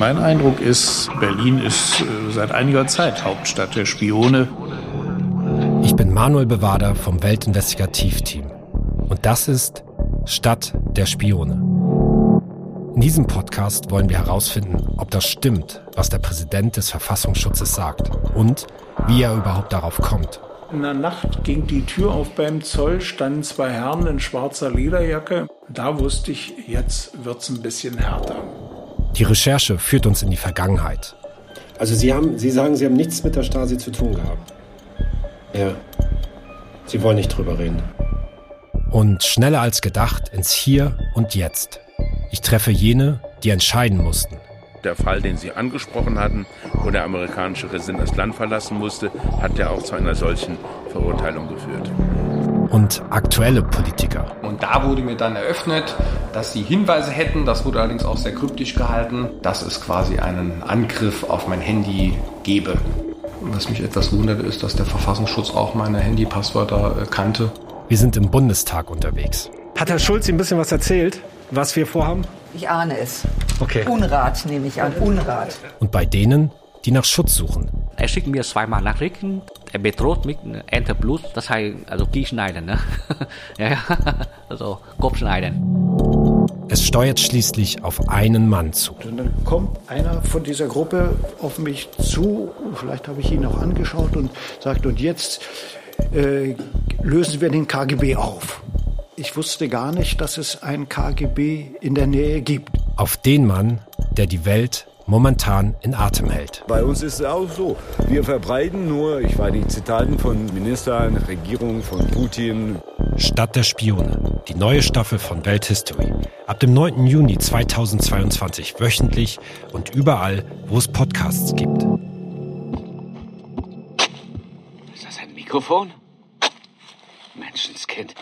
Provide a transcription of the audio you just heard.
Mein Eindruck ist, Berlin ist äh, seit einiger Zeit Hauptstadt der Spione. Ich bin Manuel Bewader vom Weltinvestigativteam. Und das ist Stadt der Spione. In diesem Podcast wollen wir herausfinden, ob das stimmt, was der Präsident des Verfassungsschutzes sagt und wie er überhaupt darauf kommt. In der Nacht ging die Tür auf beim Zoll, standen zwei Herren in schwarzer Lederjacke. Da wusste ich, jetzt wird's ein bisschen härter. Die Recherche führt uns in die Vergangenheit. Also Sie, haben, Sie sagen, Sie haben nichts mit der Stasi zu tun gehabt. Ja. Sie wollen nicht drüber reden. Und schneller als gedacht ins Hier und Jetzt. Ich treffe jene, die entscheiden mussten. Der Fall, den Sie angesprochen hatten, wo der amerikanische Präsident das Land verlassen musste, hat ja auch zu einer solchen Verurteilung geführt. Und aktuelle Politiker. Und da wurde mir dann eröffnet, dass sie Hinweise hätten, das wurde allerdings auch sehr kryptisch gehalten, dass es quasi einen Angriff auf mein Handy gebe. Was mich etwas wundert, ist, dass der Verfassungsschutz auch meine Handypasswörter äh, kannte. Wir sind im Bundestag unterwegs. Hat Herr Schulz Ihnen ein bisschen was erzählt, was wir vorhaben? Ich ahne es. Okay. Unrat nehme ich an. Unrat. Und bei denen, die nach Schutz suchen. Er schickt mir zweimal Nachrichten. Er bedroht mich, Enter Plus, das heißt, also die schneiden, ne? ja, also Kopf schneiden. Es steuert schließlich auf einen Mann zu. Und dann kommt einer von dieser Gruppe auf mich zu, vielleicht habe ich ihn auch angeschaut und sagt, und jetzt äh, lösen wir den KGB auf. Ich wusste gar nicht, dass es ein KGB in der Nähe gibt. Auf den Mann, der die Welt momentan in Atem hält. Bei uns ist es auch so. Wir verbreiten nur, ich war die Zitaten von Ministern, Regierung, von Putin. Stadt der Spione, die neue Staffel von Welthistory. Ab dem 9. Juni 2022 wöchentlich und überall, wo es Podcasts gibt. Ist das ein Mikrofon? Menschenskind.